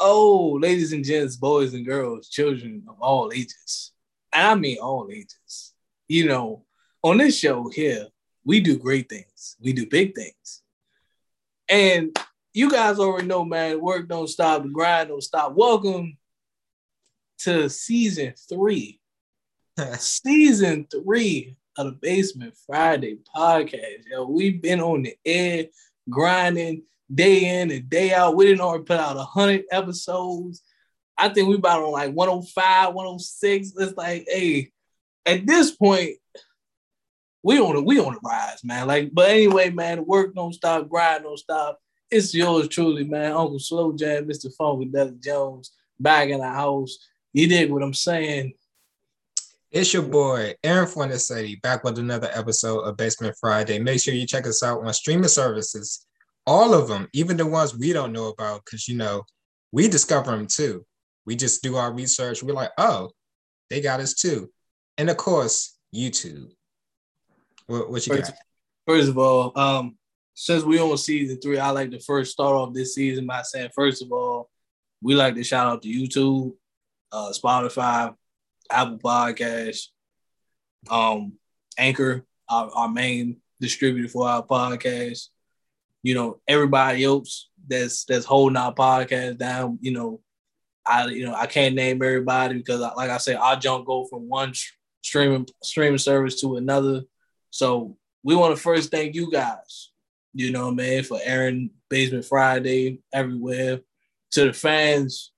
Oh, ladies and gents, boys and girls, children of all ages. And I mean all ages. You know, on this show here, we do great things. We do big things. And you guys already know, man, work don't stop, the grind don't stop. Welcome to season three. season three of the Basement Friday podcast. Yo, we've been on the air grinding day in and day out. We didn't already put out 100 episodes. I think we about on like 105, 106. It's like, hey, at this point, we on the we on the rise, man. Like, but anyway, man, work don't stop, grind don't stop. It's yours truly, man. Uncle Slow Jam, Mr. Funk with Doug Jones, back in the house. You dig what I'm saying? It's your boy, Aaron Fornasetti, back with another episode of Basement Friday. Make sure you check us out on streaming services all of them, even the ones we don't know about, because you know, we discover them too. We just do our research. We're like, oh, they got us too. And of course, YouTube. What, what you first, got? First of all, um, since we on season three, I like to first start off this season by saying, first of all, we like to shout out to YouTube, uh, Spotify, Apple Podcast, um, Anchor, our, our main distributor for our podcast you know, everybody else that's that's holding our podcast down, you know, I you know I can't name everybody because like I said, our junk go from one streaming streaming service to another. So we want to first thank you guys, you know, man, for airing Basement Friday everywhere. To the fans,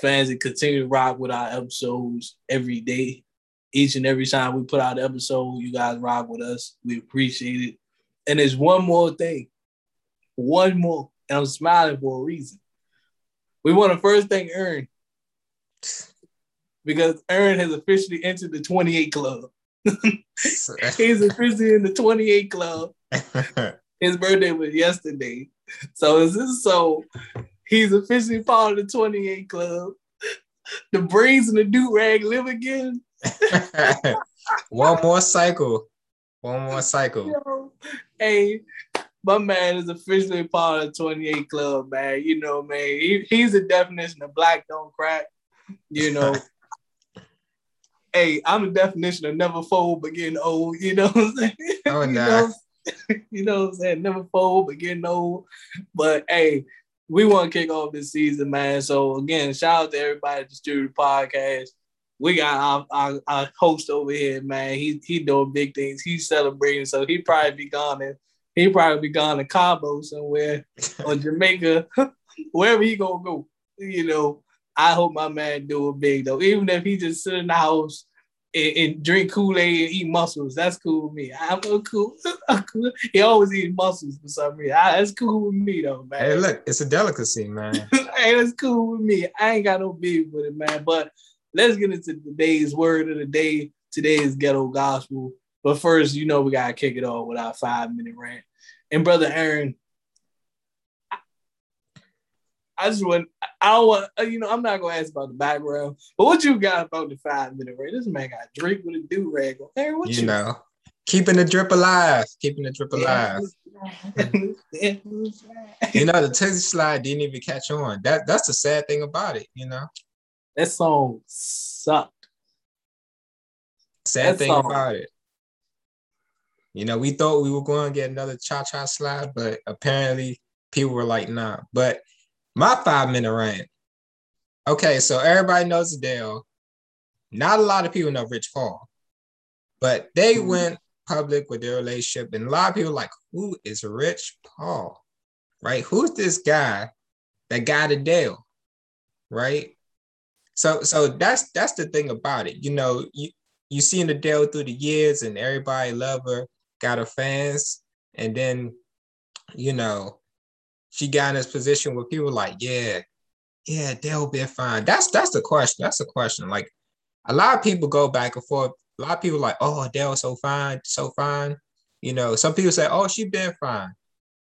fans that continue to rock with our episodes every day. Each and every time we put out an episode, you guys rock with us. We appreciate it. And there's one more thing one more, and I'm smiling for a reason. We want to first thank Aaron because Aaron has officially entered the 28 club. He's officially in the 28 club. His birthday was yesterday. So is this so he's officially part of the 28 club. The braids and the do rag live again. One more cycle. One more cycle. Yo, hey, my man is officially part of the 28 Club, man. You know, man, he, he's the definition of black don't crack. You know. hey, I'm the definition of never fold but getting old. You know what I'm saying? Oh, you, know, you know what I'm saying? Never fold but getting old. But hey, we want to kick off this season, man. So again, shout out to everybody at the Studio Podcast. We got our, our, our, host over here, man. He he doing big things. He's celebrating, so he probably be gone in he probably be gone to Cabo somewhere or Jamaica, wherever he gonna go. You know, I hope my man do it big though. Even if he just sit in the house and, and drink Kool Aid and eat mussels, that's cool with me. I'm cool. he always eats mussels for some reason. I, that's cool with me though, man. Hey, look, it's a delicacy, man. hey, that's cool with me. I ain't got no beef with it, man. But let's get into today's word of the day. Today's ghetto gospel. But first, you know, we gotta kick it off with our five minute rant. And brother Aaron, I, I just want I don't want uh, you know I'm not gonna ask about the background, but what you got about the five minute rant? This man got drink with a do rag on. Aaron, what you, you know? Keeping the drip alive, keeping the drip alive. you know, the Tizzy slide didn't even catch on. That that's the sad thing about it, you know. That song sucked. Sad that thing song, about it. You know, we thought we were going to get another cha cha slide, but apparently people were like, nah. But my five minute rant. Okay, so everybody knows Adele. Not a lot of people know Rich Paul, but they mm-hmm. went public with their relationship, and a lot of people like, who is Rich Paul? Right? Who's this guy that got Adele? Right? So, so that's that's the thing about it. You know, you you seen Adele through the years, and everybody love her got her fans, and then, you know, she got in this position where people like, yeah, yeah, they'll be fine. That's that's the question. That's the question. Like a lot of people go back and forth. A lot of people like, oh, Adele's so fine, so fine. You know, some people say, oh, she been fine.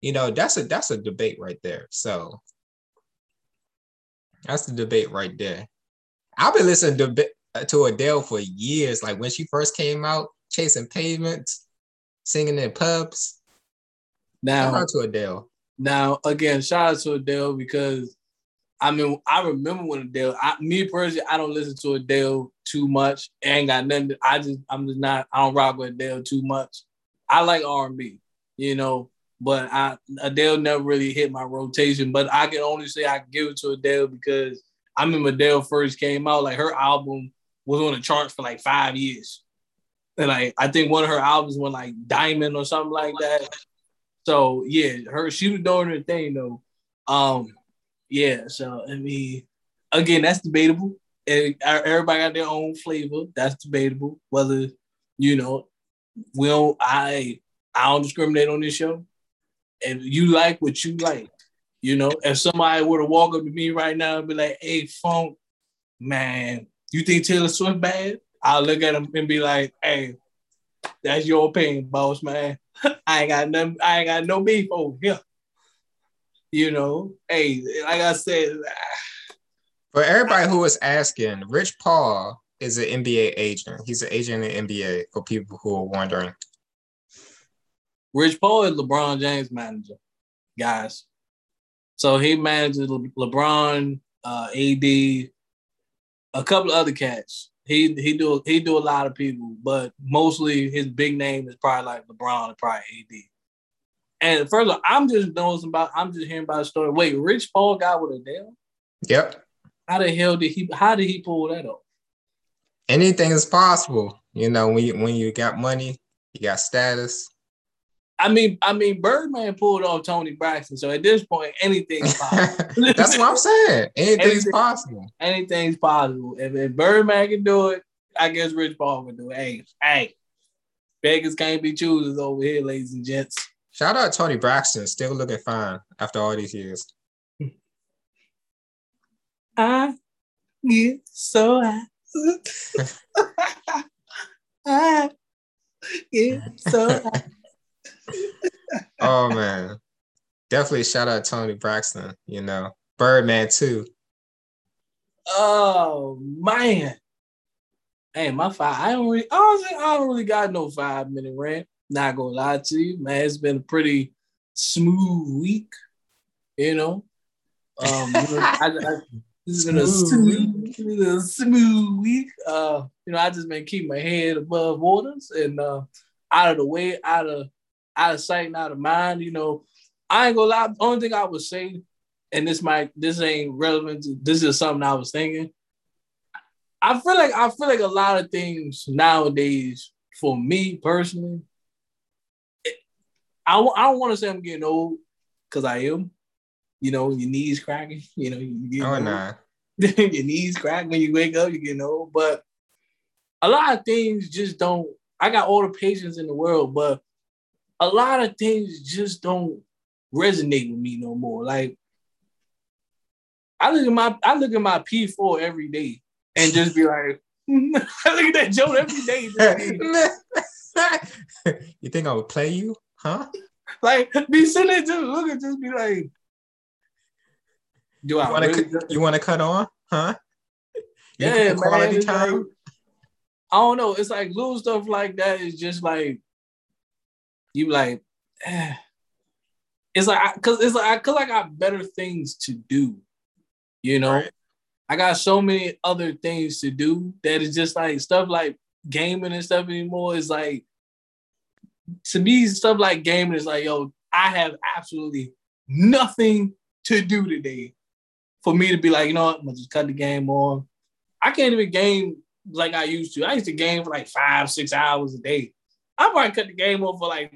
You know, that's a that's a debate right there. So that's the debate right there. I've been listening to, to Adele for years. Like when she first came out, chasing pavements singing in pubs. Now, shout out to Adele. Now, again, shout out to Adele because I mean, I remember when Adele. I, me personally, I don't listen to Adele too much. ain't got nothing. To, I just, I'm just not. I don't rock with Adele too much. I like R and B, you know, but I Adele never really hit my rotation. But I can only say I give it to Adele because I remember Adele first came out. Like her album was on the charts for like five years, and like I think one of her albums went like Diamond or something like that. So yeah, her she was doing her thing though. Um, yeah, so I mean, again, that's debatable. And everybody got their own flavor. That's debatable. Whether you know, we don't. I I don't discriminate on this show. And you like what you like. You know, if somebody were to walk up to me right now and be like, "Hey, Funk, man, you think Taylor Swift bad?" I'll look at him and be like, "Hey, that's your opinion, boss man. I ain't got nothing. I ain't got no beef over here." You know, hey, like I said. For everybody who was asking, Rich Paul is an NBA agent. He's an agent in the NBA for people who are wondering. Rich Paul is LeBron James' manager, guys. So he manages Le- LeBron, uh, AD, a couple of other cats. He he do he do a lot of people, but mostly his big name is probably like LeBron and probably AD. And first of all, I'm just knowing about. I'm just hearing about the story. Wait, Rich Paul got with Adele? Yep. How the hell did he? How did he pull that off? Anything is possible. You know, when you when you got money, you got status. I mean, I mean, Birdman pulled off Toni Braxton. So at this point, anything's possible. That's what I'm saying. Anything's Anything, possible. Anything's possible. If, if Birdman can do it, I guess Rich Paul can do it. Hey, hey, beggars can't be choosers over here, ladies and gents. Shout out Toni Braxton, still looking fine after all these years. I get so high. I get so high. Oh man. Definitely shout out Toni Braxton, you know. Birdman too. Oh man. Hey, my five. I don't really honestly, I don't really got no five minute rant. Not gonna lie to you, man. It's been a pretty smooth week, you know. um, I, I, this has been a smooth, a smooth week. Uh, you know, I just been keeping my head above waters and uh, out of the way, out of out of sight and out of mind. You know, I ain't gonna lie. The only thing I would say, and this might this ain't relevant. To, this is something I was thinking. I feel like I feel like a lot of things nowadays, for me personally, I, I don't want to say I'm getting old because I am. You know, your knees cracking. You know, you get oh, nah. your knees crack when you wake up. You get old, but a lot of things just don't. I got all the patience in the world, but a lot of things just don't resonate with me no more. Like I look at my I look at my PS4 every day and just be like, I look at that joke every day. you think I would play you? Huh? Like be sitting there just looking, just be like, do I wanna, really you want to cut on? Huh? You yeah, quality man, time. Like, I don't know. It's like little stuff like that is just like you like. Eh. It's like because it's like because I got better things to do. You know, right. I got so many other things to do that is just like stuff like gaming and stuff anymore is like to me, stuff like gaming is like, yo, I have absolutely nothing to do today for me to be like, you know what, I'm gonna just cut the game on. I can't even game like I used to. I used to game for like five, six hours a day. I probably cut the game off for like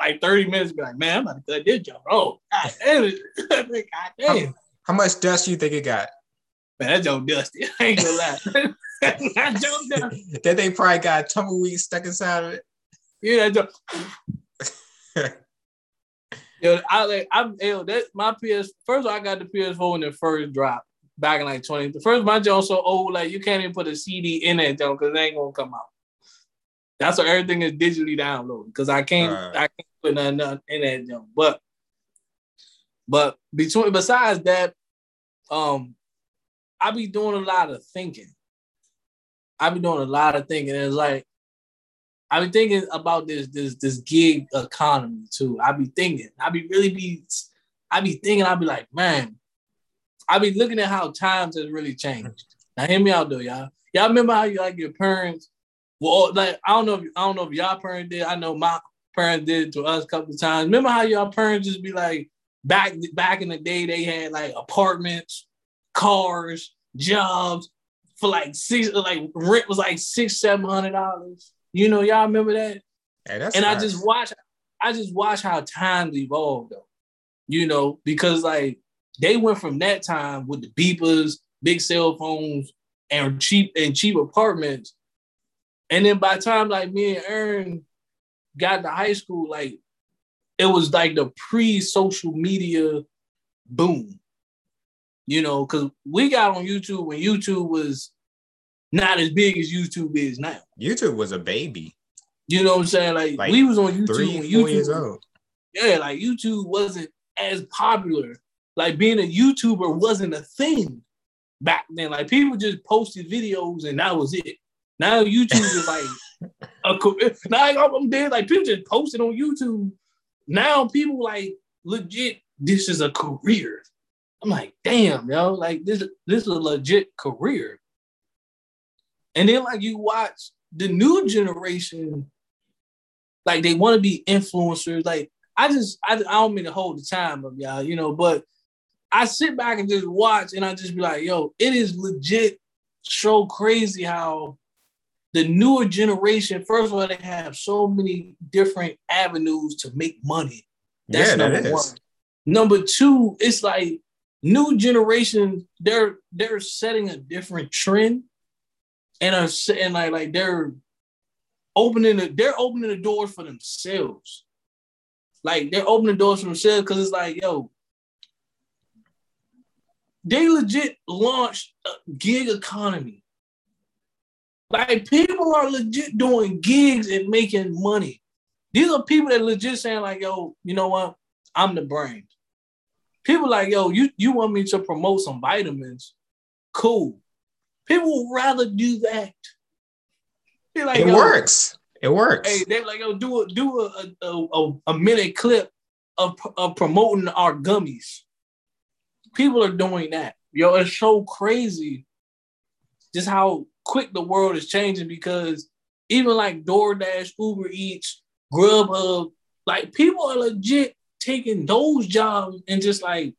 like 30 minutes, be like, man, I'm about to cut this jump. Oh, god damn it. god damn. How, how, much dust do you think it got? Man, that joke dusty. I ain't gonna lie. that joke dusty. that they probably got tumbleweed stuck inside of it. Yeah, that yo, I like I'm yo, that my PS first all, I got the PS4 when it first dropped back in like 20. The first my joint so old, like you can't even put a CD in that joint because it ain't gonna come out. That's why everything is digitally downloaded because I can't right. I can't put nothing, in that. But but between besides that, um, I be doing a lot of thinking. I be doing a lot of thinking. And it's like I be thinking about this this this gig economy too. I be thinking. I be really be. I be thinking. I be like, man, I be looking at how times has really changed. Now hear me out though, y'all. Y'all remember how you like your parents? Well, like I don't know if I don't know if y'all parents did. I know my parents did to us a couple of times. Remember how y'all parents just be like back back in the day they had like apartments, cars, jobs for like six like rent was like six, seven hundred dollars. You know, y'all remember that? Hey, and I just watch I just watch how times evolved though. You know, because like they went from that time with the beepers, big cell phones, and cheap and cheap apartments. And then by the time like me and Aaron got to high school, like it was like the pre-social media boom. You know, because we got on YouTube when YouTube was not as big as YouTube is now. YouTube was a baby, You know what I'm saying? Like, Like, we was on YouTube three, when four years YouTube, old. yeah, like YouTube wasn't as popular. Like being a YouTuber wasn't a thing back then. Like people just posted videos and that was it. Now YouTube is like a now I'm dead. Like people just posted on YouTube. Now people like legit. This is a career. I'm like, damn, yo, like this. This is a legit career. And then like you watch the new generation, like they want to be influencers. Like I just I, I don't mean to hold the time of y'all, you know, but I sit back and just watch and I just be like, yo, it is legit so crazy how the newer generation, first of all, they have so many different avenues to make money. That's yeah, number one. Number two, it's like new generation, they're they're setting a different trend and are and like like they're opening the, they're opening the doors for themselves. Like they're opening doors for themselves because it's like, yo, they legit launched a gig economy. Like people are legit doing gigs and making money. These are people that legit saying like, yo, you know what? I'm the brand. People like, yo, you, you want me to promote some vitamins? Cool. People would rather do that. Like, It works. It works. Hey, they like, yo, do a do a a, a, a minute clip of, of promoting our gummies. People are doing that. Yo, it's so crazy just how quick the world is changing because even like DoorDash, Uber Eats, Grubhub, like people are legit taking those jobs and just like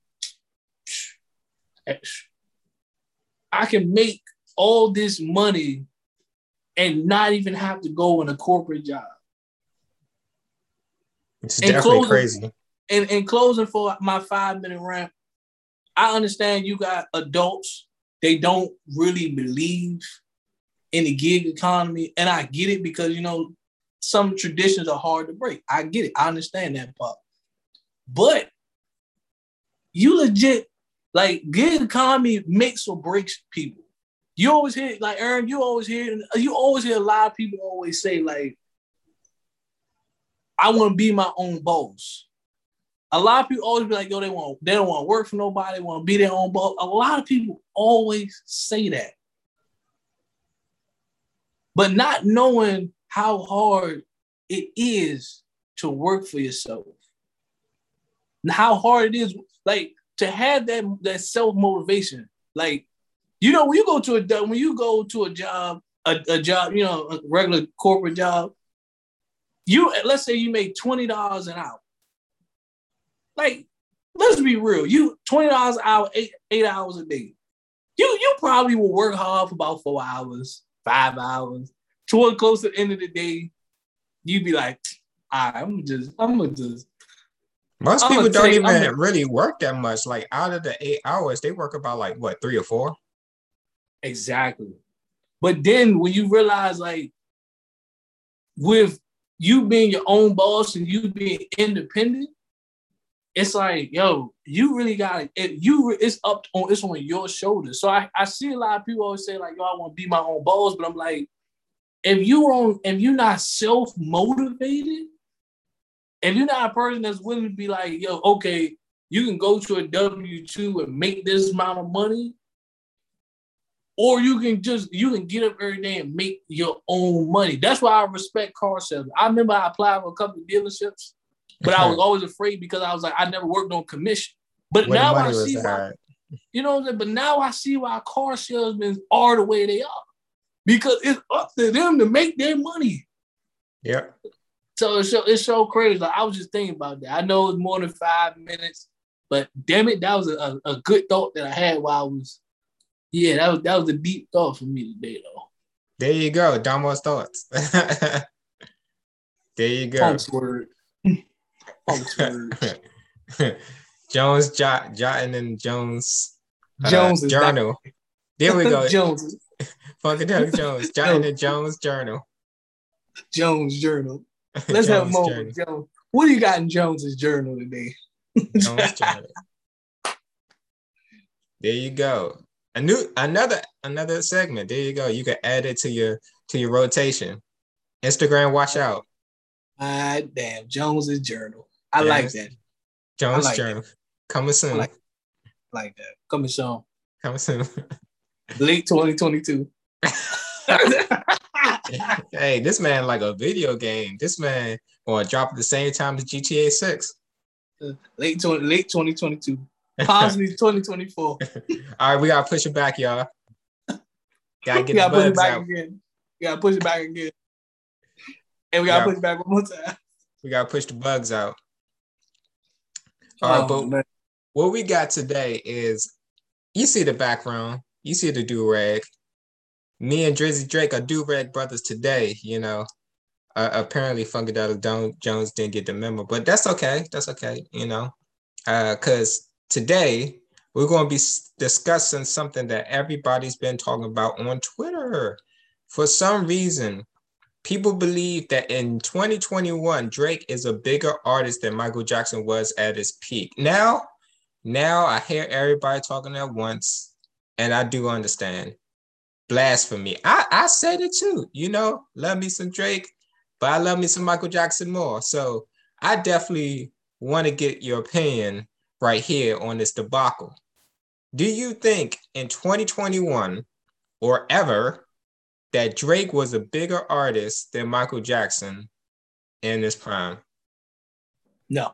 I can make all this money and not even have to go in a corporate job. it's and definitely closing- crazy. And in closing for my five minute rant, I understand you got adults, they don't really believe in the gig economy. And I get it because, you know, some traditions are hard to break. I get it. I understand that part. But you legit, like, gig economy makes or breaks people. You always hear, like, Aaron, you always hear, you always hear a lot of people always say, like, I want to be my own boss. A lot of people always be like, yo, they want they don't want to work for nobody, want to be their own boss. A lot of people always say that. But not knowing how hard it is to work for yourself. And how hard it is, like to have that, that self-motivation. Like, you know, when you go to a when you go to a job, a, a job, you know, a regular corporate job, you let's say you make twenty dollars an hour. Like, let's be real. You twenty dollars an hour, eight eight hours a day. You you probably will work hard for about four hours, five hours. Toward close to the end of the day, you'd be like, right, I'm just, I'm gonna just. Most I'ma people don't take- even I'ma- really work that much. Like out of the eight hours, they work about like what three or four. Exactly. But then when you realize, like, with you being your own boss and you being independent, it's like, yo, you really got it. You it's up on it's on your shoulders. So I, I see a lot of people always say like, yo, I want to be my own boss, but I'm like, if you on if you're not self motivated, if you're not a person that's willing to be like, yo, okay, you can go to a W two and make this amount of money, or you can just you can get up every day and make your own money. That's why I respect car sales. I remember I applied for a couple of dealerships, but I was always afraid because I was like, I never worked on commission. But now I see why. You know what I'm saying? But now I see why car salesmen are the way they are. Because it's up to them to make their money. Yeah. So it's so it's so crazy. Like I was just thinking about that. I know it's more than five minutes, but damn it, that was a, a, good thought that I had while I was. Yeah, that was that was a deep thought for me today, though. There you go, Damo's thoughts. there you go. Punk's word. Word. Jones jot, jotting in Jones uh, Jones journal. Not... There we go. Jones. Funkadelic Jones jotting in Jones journal. Jones journal. Let's Jones have a moment. Jones. What do you got in Jones's journal today? Jones journal. There you go. A new another another segment. There you go. You can add it to your to your rotation. Instagram, watch out. Ah, damn, Jones's journal. I yes. like that. Jones like journal. That. Coming soon. like, like that. Coming soon. Coming soon. Late 2022. hey, this man like a video game. This man gonna drop at the same time as GTA 6. Late 20, late 2022. Possibly 2024. All right, we gotta push it back, y'all. Gotta get gotta push it back out. again. We gotta push it back again. And we gotta, we gotta push it back one more time. We gotta push the bugs out. All right, but man. what we got today is you see the background, you see the do rag. Me and Drizzy Drake are do rag brothers today. You know, uh, apparently Funkadelic Jones didn't get the memo, but that's okay. That's okay. You know, because uh, today we're going to be discussing something that everybody's been talking about on Twitter. For some reason, people believe that in 2021 Drake is a bigger artist than Michael Jackson was at his peak. Now, now I hear everybody talking at once, and I do understand. Blasphemy. I, I said it too. You know, love me some Drake, but I love me some Michael Jackson more. So I definitely want to get your opinion right here on this debacle. Do you think in 2021 or ever that Drake was a bigger artist than Michael Jackson in his prime? No,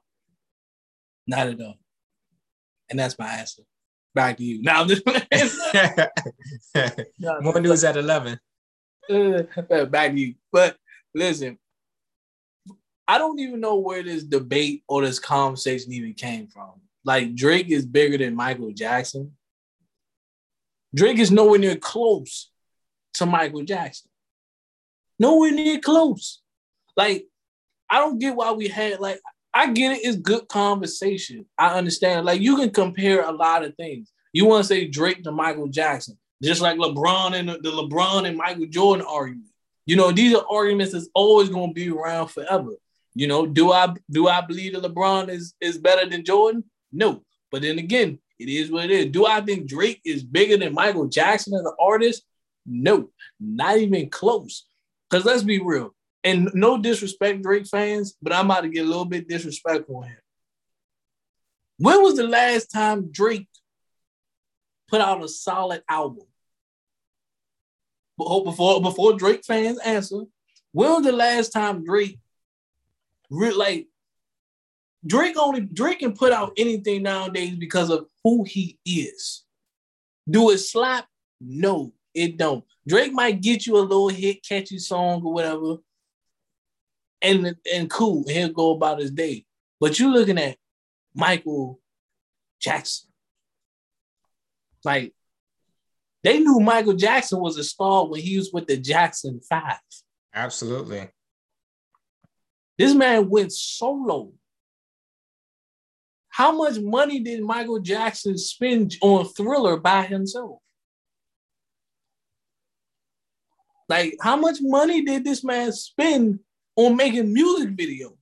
not at all. And that's my answer. Back to you. Now, I'm just more news at 11. Uh, back to you. But listen, I don't even know where this debate or this conversation even came from. Like, Drake is bigger than Michael Jackson. Drake is nowhere near close to Michael Jackson. Nowhere near close. Like, I don't get why we had like I get it, it's good conversation. I understand. Like you can compare a lot of things. You want to say Drake to Michael Jackson, just like LeBron and the, LeBron and Michael Jordan argument. You know, these are arguments that's always going to be around forever. You know, do I do I believe that LeBron is is better than Jordan? No. But then again, it is what it is. Do I think Drake is bigger than Michael Jackson as an artist? No, not even close. Because let's be real. And no disrespect, Drake fans, but I'm about to get a little bit disrespectful him. When was the last time Drake put out a solid album? Before before Drake fans answer, when was the last time Drake like Drake only Drake can put out anything nowadays because of who he is. Do it slap? No it don't. Drake might get you a little hit, catchy song or whatever, and and cool, he'll go about his day. But you looking at Michael Jackson, like they knew Michael Jackson was a star when he was with the Jackson Five. Absolutely. This man went solo. How much money did Michael Jackson spend on Thriller by himself? Like, how much money did this man spend on making music videos?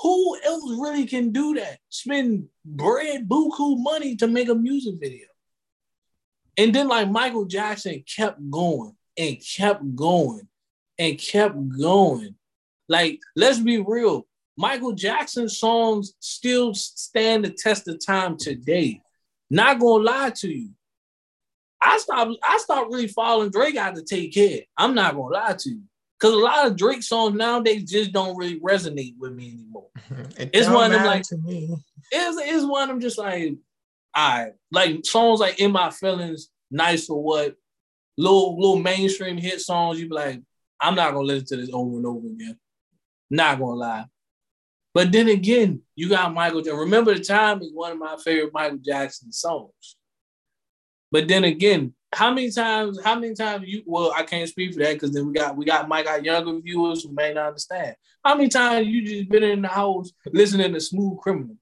Who else really can do that? Spend bread, buku money to make a music video. And then, like, Michael Jackson kept going and kept going and kept going. Like, let's be real. Michael Jackson songs still stand the test of time today. Not gonna lie to you. I stopped I stopped really following Drake out to take care. I'm not gonna lie to you. Cause a lot of Drake songs nowadays just don't really resonate with me anymore. It it's one of them like to me. It's, it's one of them just like I like songs like "In My Feelings," "Nice for What," little little mainstream hit songs. You be like, I'm not gonna listen to this over and over again. Not gonna lie. But then again, you got Michael Jackson. Remember the time is one of my favorite Michael Jackson songs. But then again, how many times, how many times you well, I can't speak for that because then we got we got might got younger viewers who may not understand. How many times you just been in the house listening to Smooth Criminal?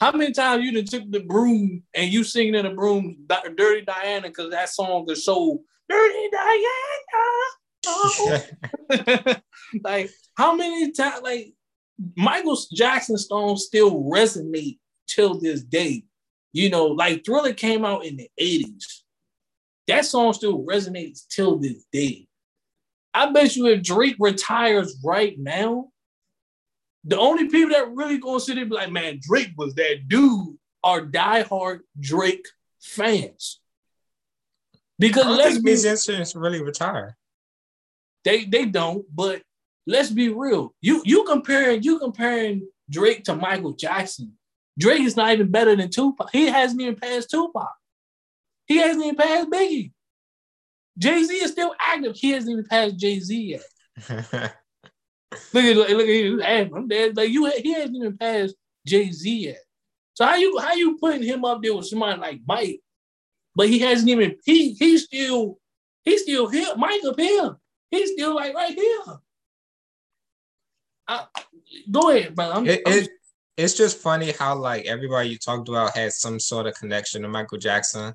How many times you done took the broom and you singing in the broom Dirty Diana because that song is so Dirty Diana. Like how many times like Michael Jackson songs still resonate till this day. You know, like Thriller came out in the 80s. That song still resonates till this day. I bet you if Drake retires right now, the only people that really gonna sit there be like, man, Drake was that dude are diehard Drake fans. Because let's be musicians really retire. They they don't, but let's be real. You you comparing you comparing Drake to Michael Jackson. Drake is not even better than Tupac. He hasn't even passed Tupac. He hasn't even passed Biggie. Jay Z is still active. He hasn't even passed Jay Z yet. look at look at you. I'm dead. Like you, he hasn't even passed Jay Z yet. So how you how you putting him up there with somebody like Mike, but he hasn't even he he's still he's still here. Mike up here. He's still like right here. I, go ahead, bro. I'm, it, it, it's just funny how like everybody you talked about had some sort of connection to Michael Jackson.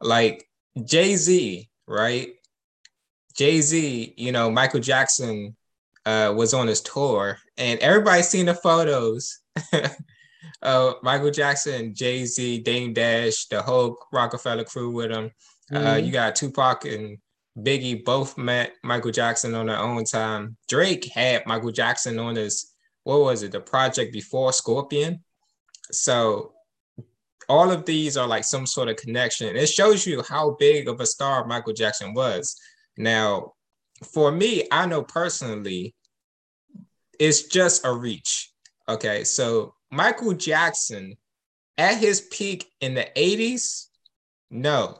Like Jay Z, right? Jay Z, you know, Michael Jackson uh, was on his tour, and everybody's seen the photos. uh, Michael Jackson, Jay Z, Dame Dash, the whole Roc-A-Fella crew with him. Uh, mm-hmm. Uh, you got Tupac and Biggie both met Michael Jackson on their own time. Drake had Michael Jackson on his what was it, the project before Scorpion. So all of these are like some sort of connection. It shows you how big of a star Michael Jackson was. Now, for me, I know personally, it's just a reach. Okay, so Michael Jackson at his peak in the 80s, no.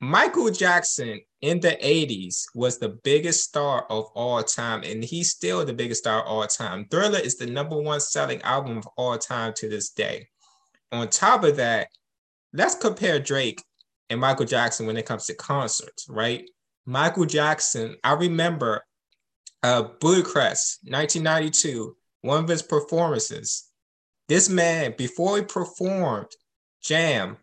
Michael Jackson in the 80s was the biggest star of all time, and he's still the biggest star of all time. Thriller is the number one selling album of all time to this day. On top of that, let's compare Drake and Michael Jackson when it comes to concerts, right? Michael Jackson, I remember uh, Crest, 1992, one of his performances. This man, before he performed Jam,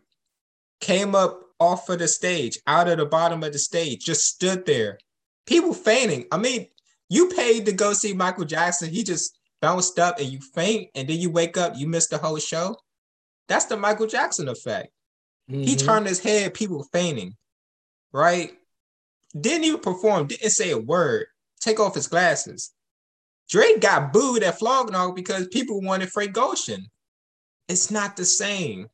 came up off of the stage, out of the bottom of the stage, just stood there. People fainting. I mean, you paid to go see Michael Jackson. He just bounced up and you faint, and then you wake up, you miss the whole show. That's the Michael Jackson effect. Mm-hmm. He turned his head, people fainting, right? Didn't even perform, didn't say a word, take off his glasses. Drake got booed at Flog Gnaw because people wanted Frank Ocean. It's not the same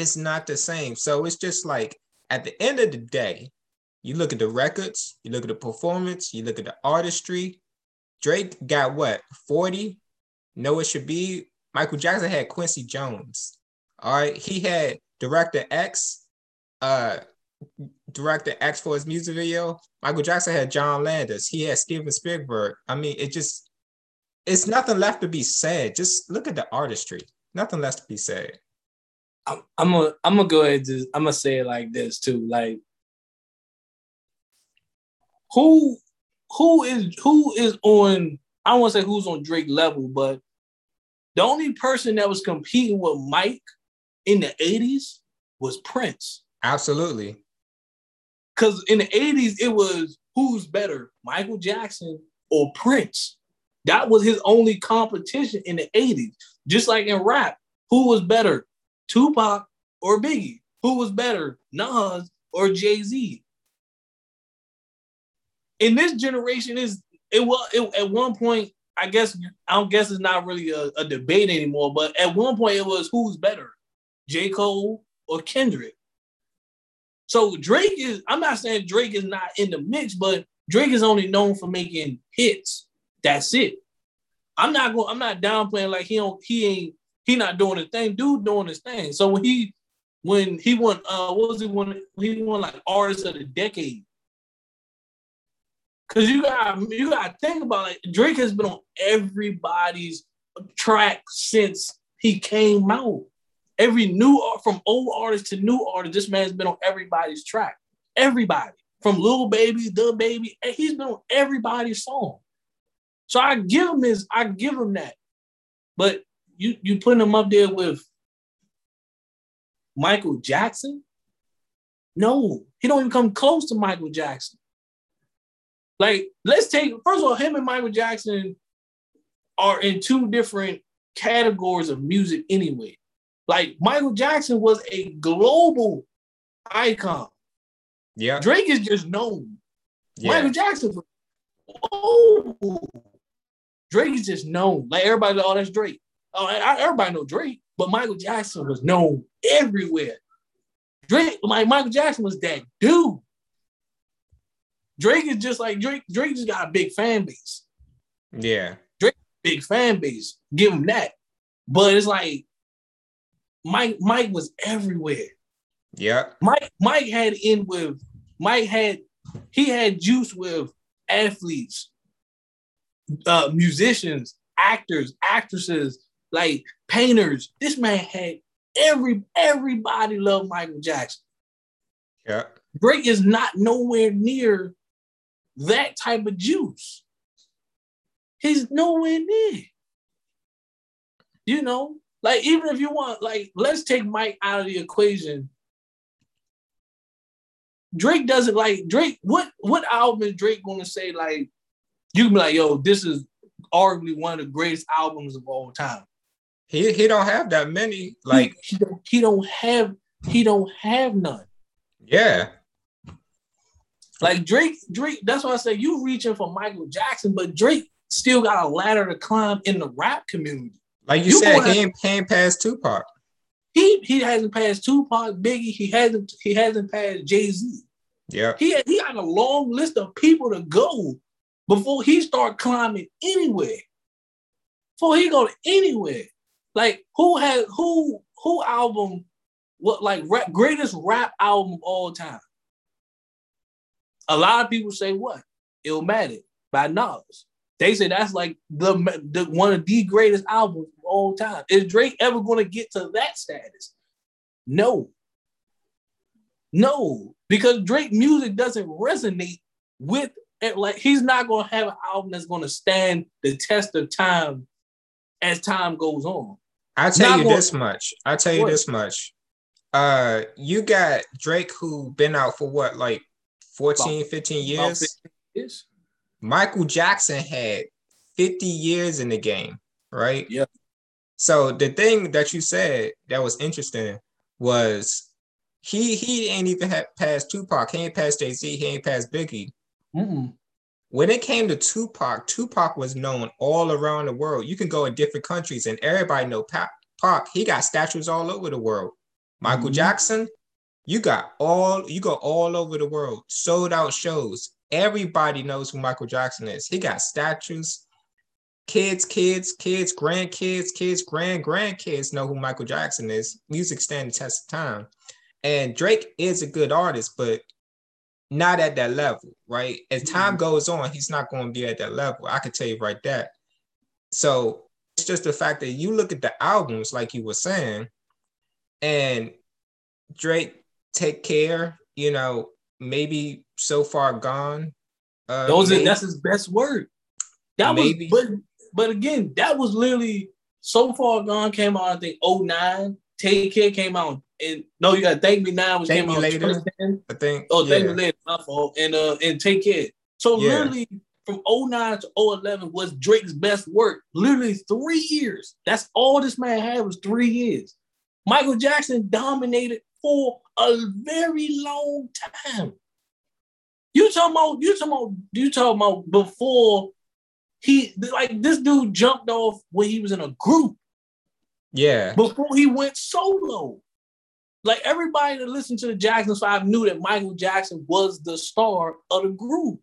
it's not the same. So it's just like at the end of the day, you look at the records, you look at the performance, you look at the artistry. Drake got what 40? Noah Shebib. Michael Jackson had Quincy Jones. All right, he had Director X, uh, Director X for his music video. Michael Jackson had John Landis. He had Steven Spielberg. I mean, it just it's nothing left to be said. Just look at the artistry. Nothing left to be said. I'm, I'm gonna I'm gonna go ahead and I'm gonna say it like this too. Like who who is who is on I don't want to say who's on Drake level, but the only person that was competing with Mike in the 80s was Prince. Absolutely. Because in the 80s, it was who's better, Michael Jackson or Prince. That was his only competition in the 80s. Just like in rap, who was better, Tupac or Biggie? Who was better, Nas or Jay Z? In this generation, is it was it, at one point. I guess I don't guess it's not really a, a debate anymore. But at one point, it was who's better, J Cole or Kendrick. So Drake is. I'm not saying Drake is not in the mix, but Drake is only known for making hits. That's it. I'm not going. I'm not downplaying like he don't. He ain't he not doing his thing. Dude doing his thing. So when he when he won uh what was it when he won like artist of the decade. Cause you got you gotta think about it. Drake has been on everybody's track since he came out. Every new from old artist to new artist, this man's been on everybody's track. Everybody from Lil Baby, the baby, he's been on everybody's song. So I give him his, I give him that. But you you putting him up there with Michael Jackson? No, he don't even come close to Michael Jackson. Like, let's take first of all, him and Michael Jackson are in two different categories of music anyway. Like Michael Jackson was a global icon. Yeah. Drake is just known. Yeah. Michael Jackson. Oh, Drake is just known. Like everybody, oh, that's Drake. Oh, I, everybody know Drake, but Michael Jackson was known everywhere. Drake, like Michael Jackson was that dude. Drake is just like Drake. Drake just got a big fan base. Yeah. Drake, big fan base. Give him that. But it's like Mike. Mike was everywhere. Yeah. Mike. Mike had in with. Mike had. He had juice with athletes, uh, musicians, actors, actresses, like painters. This man had every everybody loved Michael Jackson. Yeah. Drake is not nowhere near that type of juice. He's nowhere near. You know, like even if you want, like, let's take Mike out of the equation. Drake doesn't like Drake. What what album is Drake gonna say? Like, you can be like, yo, this is arguably one of the greatest albums of all time. He he don't have that many. Like he, he, don't, he don't have he don't have none. Yeah. Like Drake, Drake, that's why I say you reaching for Michael Jackson, but Drake still got a ladder to climb in the rap community. Like you, you said, he ain't paying past Tupac. He he hasn't passed Tupac, Biggie. He hasn't he hasn't passed Jay Z. Yeah, he he got a long list of people to go before he start climbing anywhere. Before he go to anywhere, like who has who who album what like rap, greatest rap album of all time? A lot of people say what? Illmatic by Nas. They say that's like the, the one of the greatest albums of all time. Is Drake ever going to get to that status? No. No, because Drake music doesn't resonate with it. like he's not going to have an album that's going to stand the test of time as time goes on. I'll tell not you this much. I'll tell you what? this much. Uh you got Drake who been out for what like 14, 15 years. 15 years. Michael Jackson had 50 years in the game, right? Yeah. So the thing that you said that was interesting was he he ain't even had past Tupac, he ain't past Jay Z, he ain't past Biggie. Mm-mm. When it came to Tupac, Tupac was known all around the world. You can go in different countries and everybody know Pac. He got statues all over the world. Michael mm-hmm. Jackson, you got all you go all over the world, sold out shows. Everybody knows who Michael Jackson is. He got statues. Kids, kids, kids, grandkids, kids, grand grandkids know who Michael Jackson is. Music standing test of time. And Drake is a good artist, but not at that level, right? As time mm-hmm. goes on, he's not going to be at that level. I can tell you right that. So it's just the fact that you look at the albums, like you were saying, and Drake take care, you know, maybe so far gone. Uh, Those maybe, are, that's his best word. That maybe. was, but but again, that was literally so far gone. Came out, I think 09. Take care came out, and no, you got to thank me now. Which thank came out later. I think. Oh, thank yeah. me later. My fault. And uh, and take care. So yeah. literally from 09 to 011 was Drake's best work. Literally three years. That's all this man had was three years. Michael Jackson dominated for a very long time. You talking about you talking about you talking about before he like this dude jumped off when he was in a group. Yeah. Before he went solo. Like everybody that listened to the Jackson Five knew that Michael Jackson was the star of the group.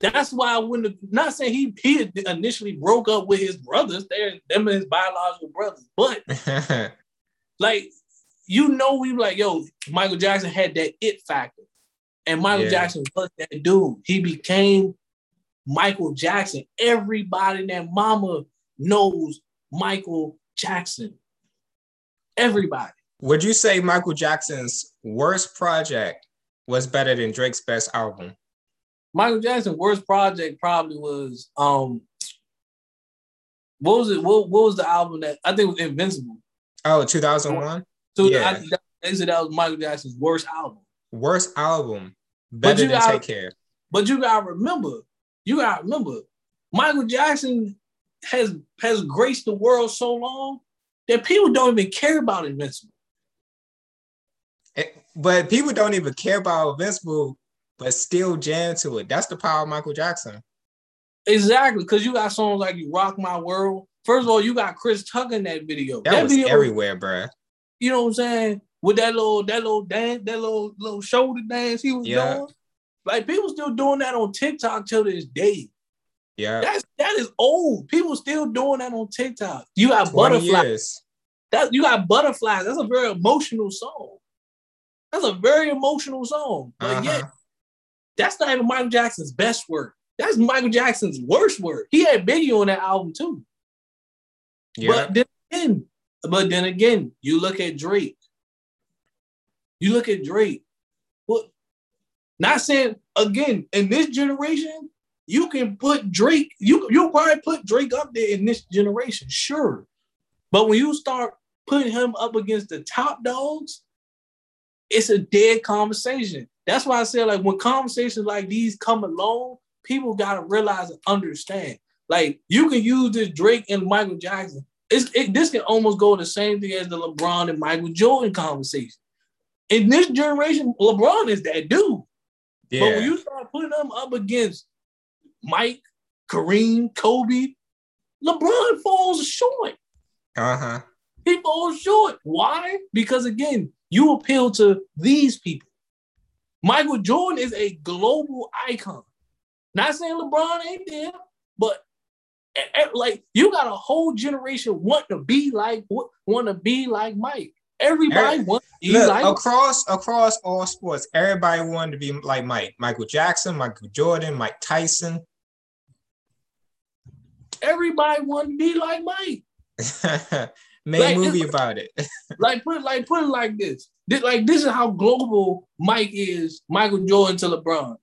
That's why when the not saying he he initially broke up with his brothers, they're them and his biological brothers, but like you know, we like, yo, Michael Jackson had that it factor. And Michael yeah. Jackson was that dude. He became Michael Jackson. Everybody in that mama knows Michael Jackson. Everybody. Would you say Michael Jackson's worst project was better than Drake's best album? Michael Jackson's worst project probably was um what was it? What, what was the album that I think was Invincible? Oh, 2001? So yeah. I, that, that was Michael Jackson's worst album. Worst album. Better than gotta, Take Care. But you gotta remember, you gotta remember, Michael Jackson has has graced the world so long that people don't even care about Invincible. But people don't even care about Invincible, but still jam to it. That's the power of Michael Jackson. Exactly, because you got songs like "You Rock My World." First of all, you got Chris Tucker in that video. That, that was video, everywhere, bro. You know what I'm saying? With that little, that little dance, that little little shoulder dance he was yeah. doing. Like people still doing that on TikTok till this day. Yeah, that's that is old. People still doing that on TikTok. You got butterflies. Years. That you got butterflies. That's a very emotional song. That's a very emotional song. But uh-huh. yeah, that's not even Michael Jackson's best work. That's Michael Jackson's worst work. He had Biggie on that album too. Yeah. But then again, but then again, you look at Drake. You look at Drake. Well, not saying again in this generation, you can put Drake. You you probably put Drake up there in this generation, sure. But when you start putting him up against the top dogs, it's a dead conversation. That's why I said like when conversations like these come along, people gotta realize and understand. Like you can use this Drake and Michael Jackson. It's, it, this can almost go the same thing as the LeBron and Michael Jordan conversation. In this generation, LeBron is that dude. Yeah. But when you start putting them up against Mike, Kareem, Kobe, LeBron falls short. Uh huh. He falls short. Why? Because again, you appeal to these people. Michael Jordan is a global icon. Not saying LeBron ain't there, but like you got a whole generation want to be like want to be like Mike. Everybody wants to be look, like across across all sports. Everybody wanted to be like Mike. Michael Jackson, Michael Jordan, Mike Tyson. Everybody wanted to be like Mike. Made like, a movie about it. like put like put it like this. Like this is how global Mike is. Michael Jordan to LeBron.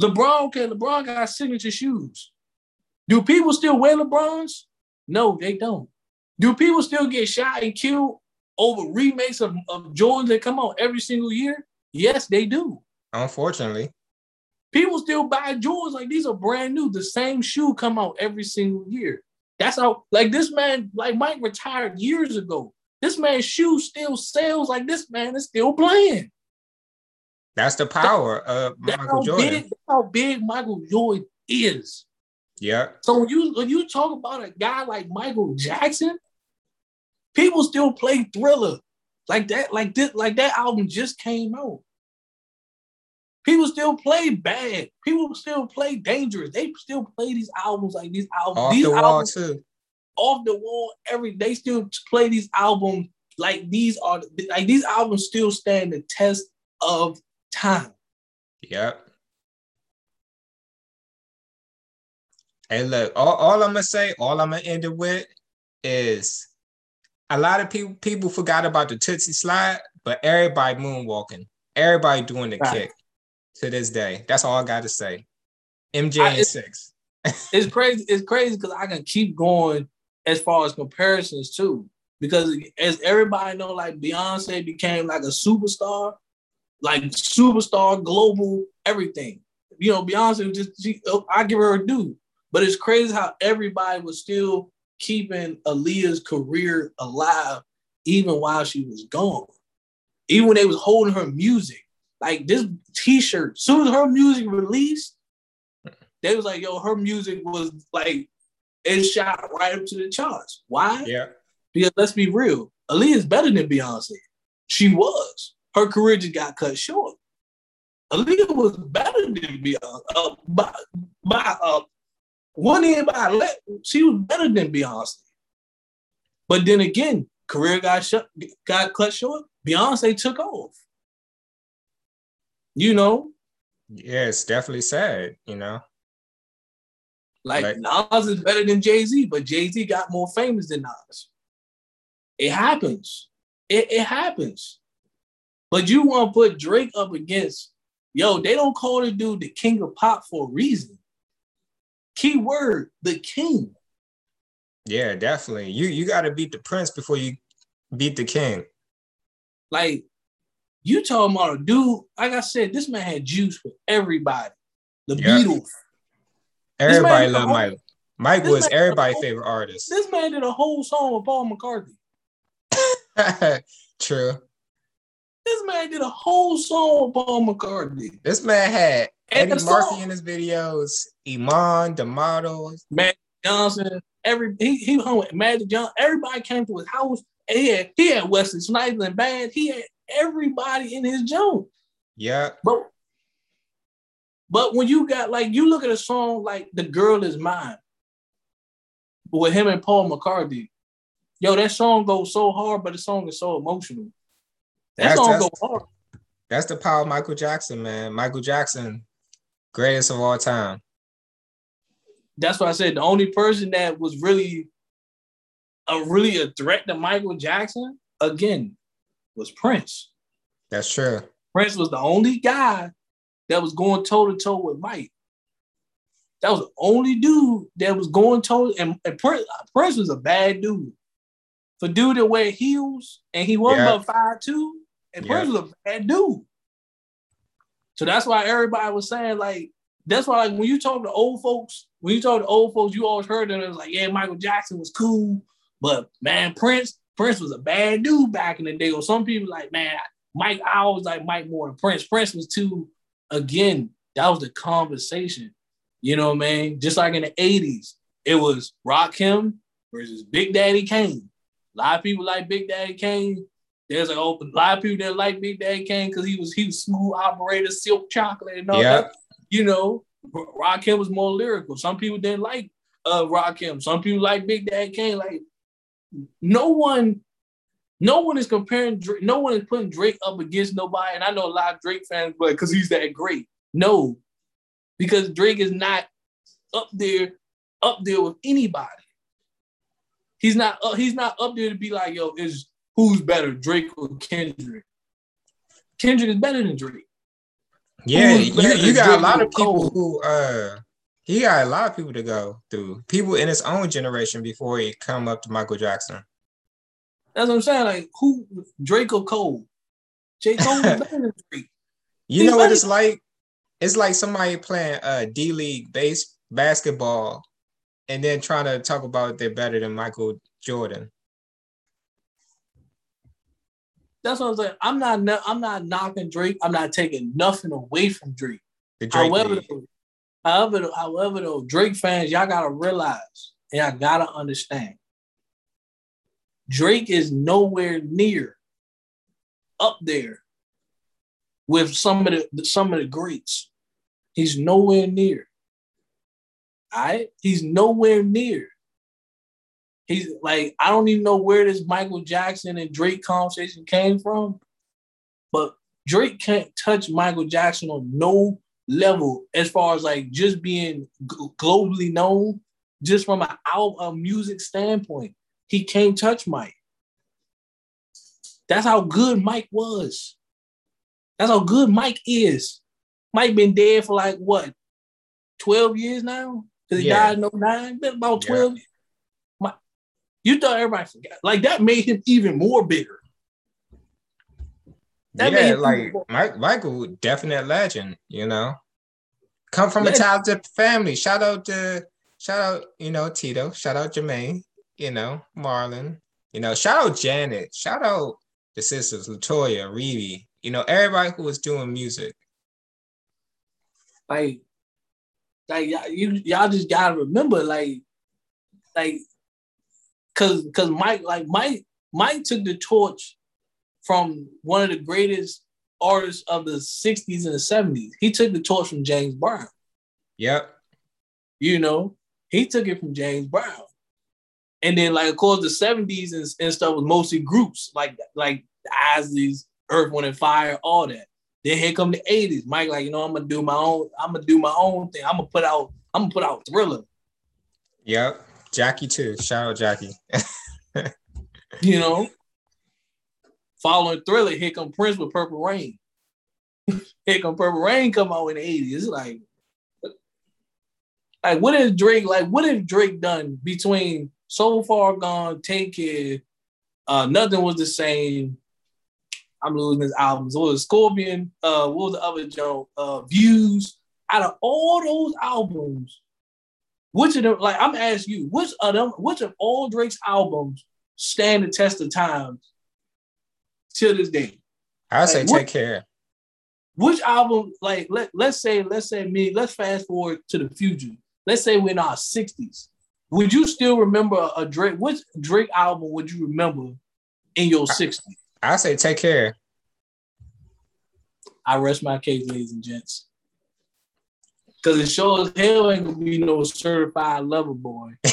LeBron, okay, LeBron got signature shoes. Do people still wear LeBrons? No, they don't. Do people still get shot and killed over remakes of, of Jordans that come out every single year? Yes, they do. Unfortunately. People still buy Jordans like these are brand new. The same shoe come out every single year. That's how, like this man, like Mike retired years ago. This man's shoe still sells like this man is still playing. That's the power that, of Michael Jordan. Big, that's how big Michael Jordan is. Yeah. So when you when you talk about a guy like Michael Jackson, people still play Thriller like that. Like this, like that album just came out. People still play bad. People still play dangerous. They still play these albums like these albums. Off these the albums, wall too. Off the wall. Every they still play these albums like these are like these albums still stand the test of time. Yep. Hey, look, all, all I'm gonna say, all I'm gonna end it with is a lot of people people forgot about the Toosie slide, but everybody moonwalking, everybody doing the right. kick to this day. That's all I got to say. MJ I, and six. it's crazy. It's crazy because I can keep going as far as comparisons too. Because as everybody know, like Beyonce became like a superstar, like superstar, global, everything. You know, Beyonce just she, oh, I give her a due. But it's crazy how everybody was still keeping Aaliyah's career alive even while she was gone. Even when they was holding her music. Like this t-shirt, soon as her music released, they was like, yo, her music was like it shot right up to the charts. Why? Yeah. Because let's be real, Aaliyah's better than Beyonce. She was her career just got cut short. Aaliyah was better than Beyonce uh, by, by uh, one end by let. She was better than Beyonce. But then again, career got shut, got cut short. Beyonce took off. You know. Yeah, it's definitely sad. You know. Like, like Nas is better than Jay Z, but Jay Z got more famous than Nas. It happens. It, it happens. But you want to put Drake up against, yo, they don't call the dude the king of pop for a reason. Key word, the king. Yeah, definitely. You you got to beat the prince before you beat the king. Like you talking about a dude, like I said, this man had juice for everybody. The yep. Beatles. Everybody loved Mike. Mike was everybody's whole, favorite artist. This man did a whole song with Paul McCartney. True. This man did a whole song with Paul McCartney. This man had Eddie Murphy in his videos, Iman, the models, Matt Johnson, every he he hung with Magic Johnson. Everybody came to his house. He had he had Wesley Snipes and band. He had everybody in his joint. Yeah. But but when you got like you look at a song like "The Girl Is Mine" with him and Paul McCartney, yo, that song goes so hard, but the song is so emotional. That that's, song goes hard. That's the power of Michael Jackson, man. Michael Jackson, greatest of all time. That's what I said. The only person that was really a really a threat to Michael Jackson again was Prince. That's true. Prince was the only guy that was going toe to toe with Mike. That was the only dude that was going toe and, and Prince, Prince was a bad dude. For dude to wear heels and he was yeah. about five two, and yeah. Prince was a bad dude. So that's why everybody was saying like that's why like when you talk to old folks, when you talk to old folks, you always heard them. It was like, yeah, Michael Jackson was cool, but man, Prince, Prince was a bad dude back in the day. Or some people like, man, Mike, I always like Mike more than Prince. Prince was too, again, that was the conversation. You know what I mean? Just like in the 80s, it was Rakim versus Big Daddy Kane. A lot of people like Big Daddy Kane. There's an open a lot of people that like Big Daddy Kane because he was he was smooth operator, silk chocolate, and all yep. that. You know, Rakim was more lyrical. Some people didn't like uh Rakim. Some people like Big Daddy Kane. Like no one, no one is comparing Drake, no one is putting Drake up against nobody. And I know a lot of Drake fans, but because he's that great. No, because Drake is not up there, up there with anybody. He's not. Uh, he's not up there to be like, yo, is who's better, Drake or Kendrick? Kendrick is better than Drake. Yeah, you, you got a lot of people who uh he got a lot of people to go through. People in his own generation before he come up to Michael Jackson. That's what I'm saying. Like who Drake or Cole? J. Cole better than Drake. You He's know what it's like? It's like somebody playing uh D League base basketball and then trying to talk about they're better than Michael Jordan. That's what I'm saying. I'm not I'm not knocking Drake. I'm not taking nothing away from Drake. Drake however, however, however, though, Drake fans, y'all gotta realize and y'all gotta understand. Drake is nowhere near up there with some of the some of the greats. He's nowhere near. All right, he's nowhere near. He's like, I don't even know where this Michael Jackson and Drake conversation came from, but Drake can't touch Michael Jackson on no level as far as like just being globally known, just from an album, a music standpoint. He can't touch Mike. That's how good Mike was. That's how good Mike is. Mike been dead for like what, 12 years now? Because he yeah. died in 09? Been about 12 yeah. You thought everybody forgot. Like that made him even more bigger. That yeah, like Mike, Michael, definite legend, you know. Come from a talented family. Shout out to shout out, you know, Tito. Shout out Jermaine, you know, Marlon. You know, shout out Janet. Shout out the sisters, Latoya, Rebbie, you know, everybody who was doing music. Like, like you y'all just gotta remember, like, like, cause cause Mike, like Mike, Mike took the torch from one of the greatest artists of the 60s and the 70s. He took the torch from James Brown. Yep. You know, he took it from James Brown. And then like of course the 70s and, and stuff was mostly groups like like the Isleys, Earth, Wind and Fire, all that. Then here come the 80s. Mike, like, you know, I'm gonna do my own, I'm gonna do my own thing. I'm gonna put out, I'm gonna put out thriller. Yep. Jackie too. Shout out Jackie. you know. Following thriller, here come Prince with Purple Rain. here come Purple Rain come out in the 80s. It's like, like what if Drake, like what if Drake done between So Far Gone, Take Care, uh, Nothing Was the Same, I'm losing his albums. What was Scorpion? Uh, what was the other joke? Uh, Views. Out of all those albums, which of them? Like I'm asking you, which of them? Which of all Drake's albums stand the test of time till this day? I say like, take care. Which album? Like let let's say let's say me. Let's fast forward to the future. Let's say we're in our 60s. Would you still remember a Drake? Which Drake album would you remember in your 60s? I say take care. I rest my case, ladies and gents. Cause it shows hell ain't gonna be no certified lover boy.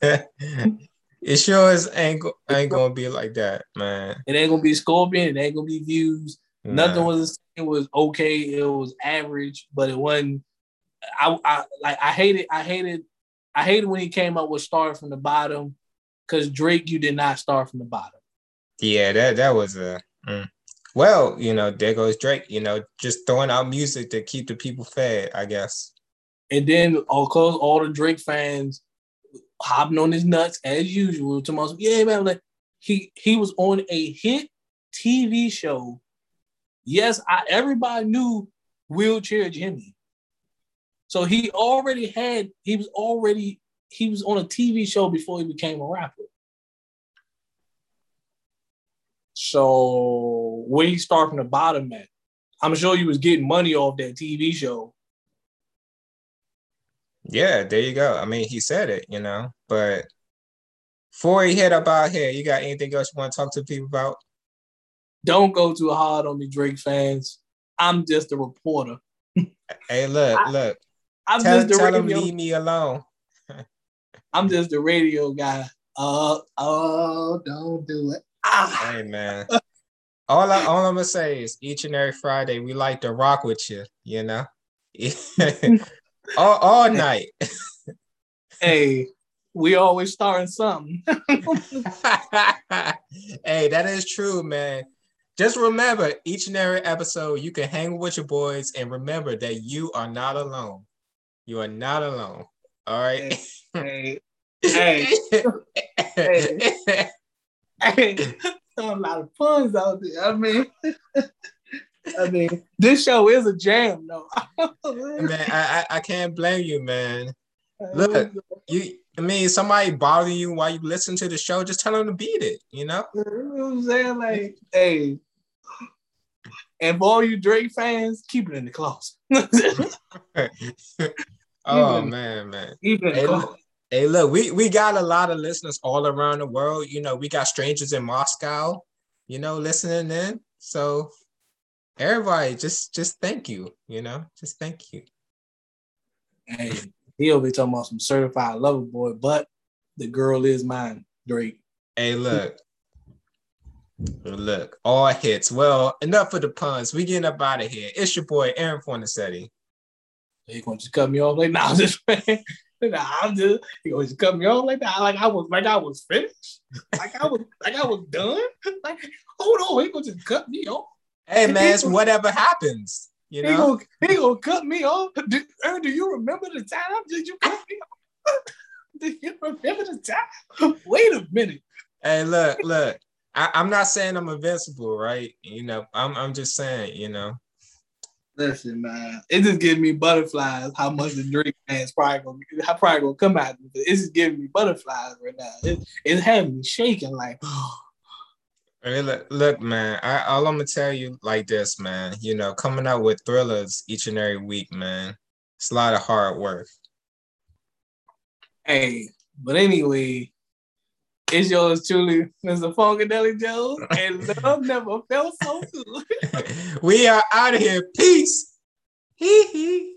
it sure is ain't, go, ain't gonna be like that, man. It ain't gonna be Scorpion. It ain't gonna be views. Nothing was it was okay. It was average, but it wasn't. I, I like I hated I hated I hated when he came up with start from the bottom, because Drake you did not start from the bottom. Yeah, that that was a mm. Well, you know, there goes Drake, you know, just throwing out music to keep the people fed, I guess. And then of course all the Drake fans hopping on his nuts as usual. To most, yeah, man, like he he was on a hit TV show. Yes, I everybody knew wheelchair Jimmy. So he already had, he was already, he was on a TV show before he became a rapper. So where he start from the bottom at? I'm sure you was getting money off that TV show. Yeah, there you go. I mean, he said it, you know, but before he head up out here, you got anything else you want to talk to people about? Don't go too hard on me, Drake fans. I'm just a reporter. hey, look, I, look. I'm tell, just the tell radio. him leave me alone. I'm just the radio guy. Uh, oh, don't do it. Ah. Hey man. all I all I'm gonna say is each and every Friday we like to rock with you, you know. all, all night. hey, we always starting something. hey, that is true, man. Just remember each and every episode you can hang with your boys and remember that you are not alone. You are not alone. All right. Hey, hey, hey. hey, a lot of puns out there. I mean, I mean, this show is a jam, though. man, I, I, I can't blame you, man. Uh, look, you. I mean, somebody bothering you while you listen to the show, just tell them to beat it. You know. You know what I'm saying? Like, hey. And for all you Drake fans, keep it in the closet. oh man, man. Even hey, look, Hey, look, we, we got a lot of listeners all around the world. You know, we got strangers in Moscow, you know, listening in. So everybody just just thank you, you know, just thank you. Hey, he'll be talking about some certified lover boy, but the girl is mine, Drake. Hey, look. Look, all hits. Well, enough of the puns. We getting up out of here. It's your boy Aaron Fornasetti. You going to cut me off like now? Nah, this man. I'm just he always cut me off like that. Like I was like I was finished. Like I was like I was done. Like, hold on, he gonna just cut me off. Hey man, it's whatever happens. You know, he gonna, he gonna cut me off. Do, er, do you remember the time? Did you cut me off? do you remember the time? Wait a minute. Hey, look, look. I, I'm not saying I'm invincible, right? You know, I'm I'm just saying, you know, Listen, man, it just gives me butterflies. How much the Drake fans probably gonna, how probably gonna come out. It's just giving me butterflies right now. It, it's having me shaking like. Hey, look, look, man. I, all I'm gonna tell you like this, man. You know, coming out with thrillers each and every week, man. It's a lot of hard work. Hey, but anyway, it's yours truly, Mr. Funkadelic Joe, and love never felt so good. we are out of here. Peace. Hee hee.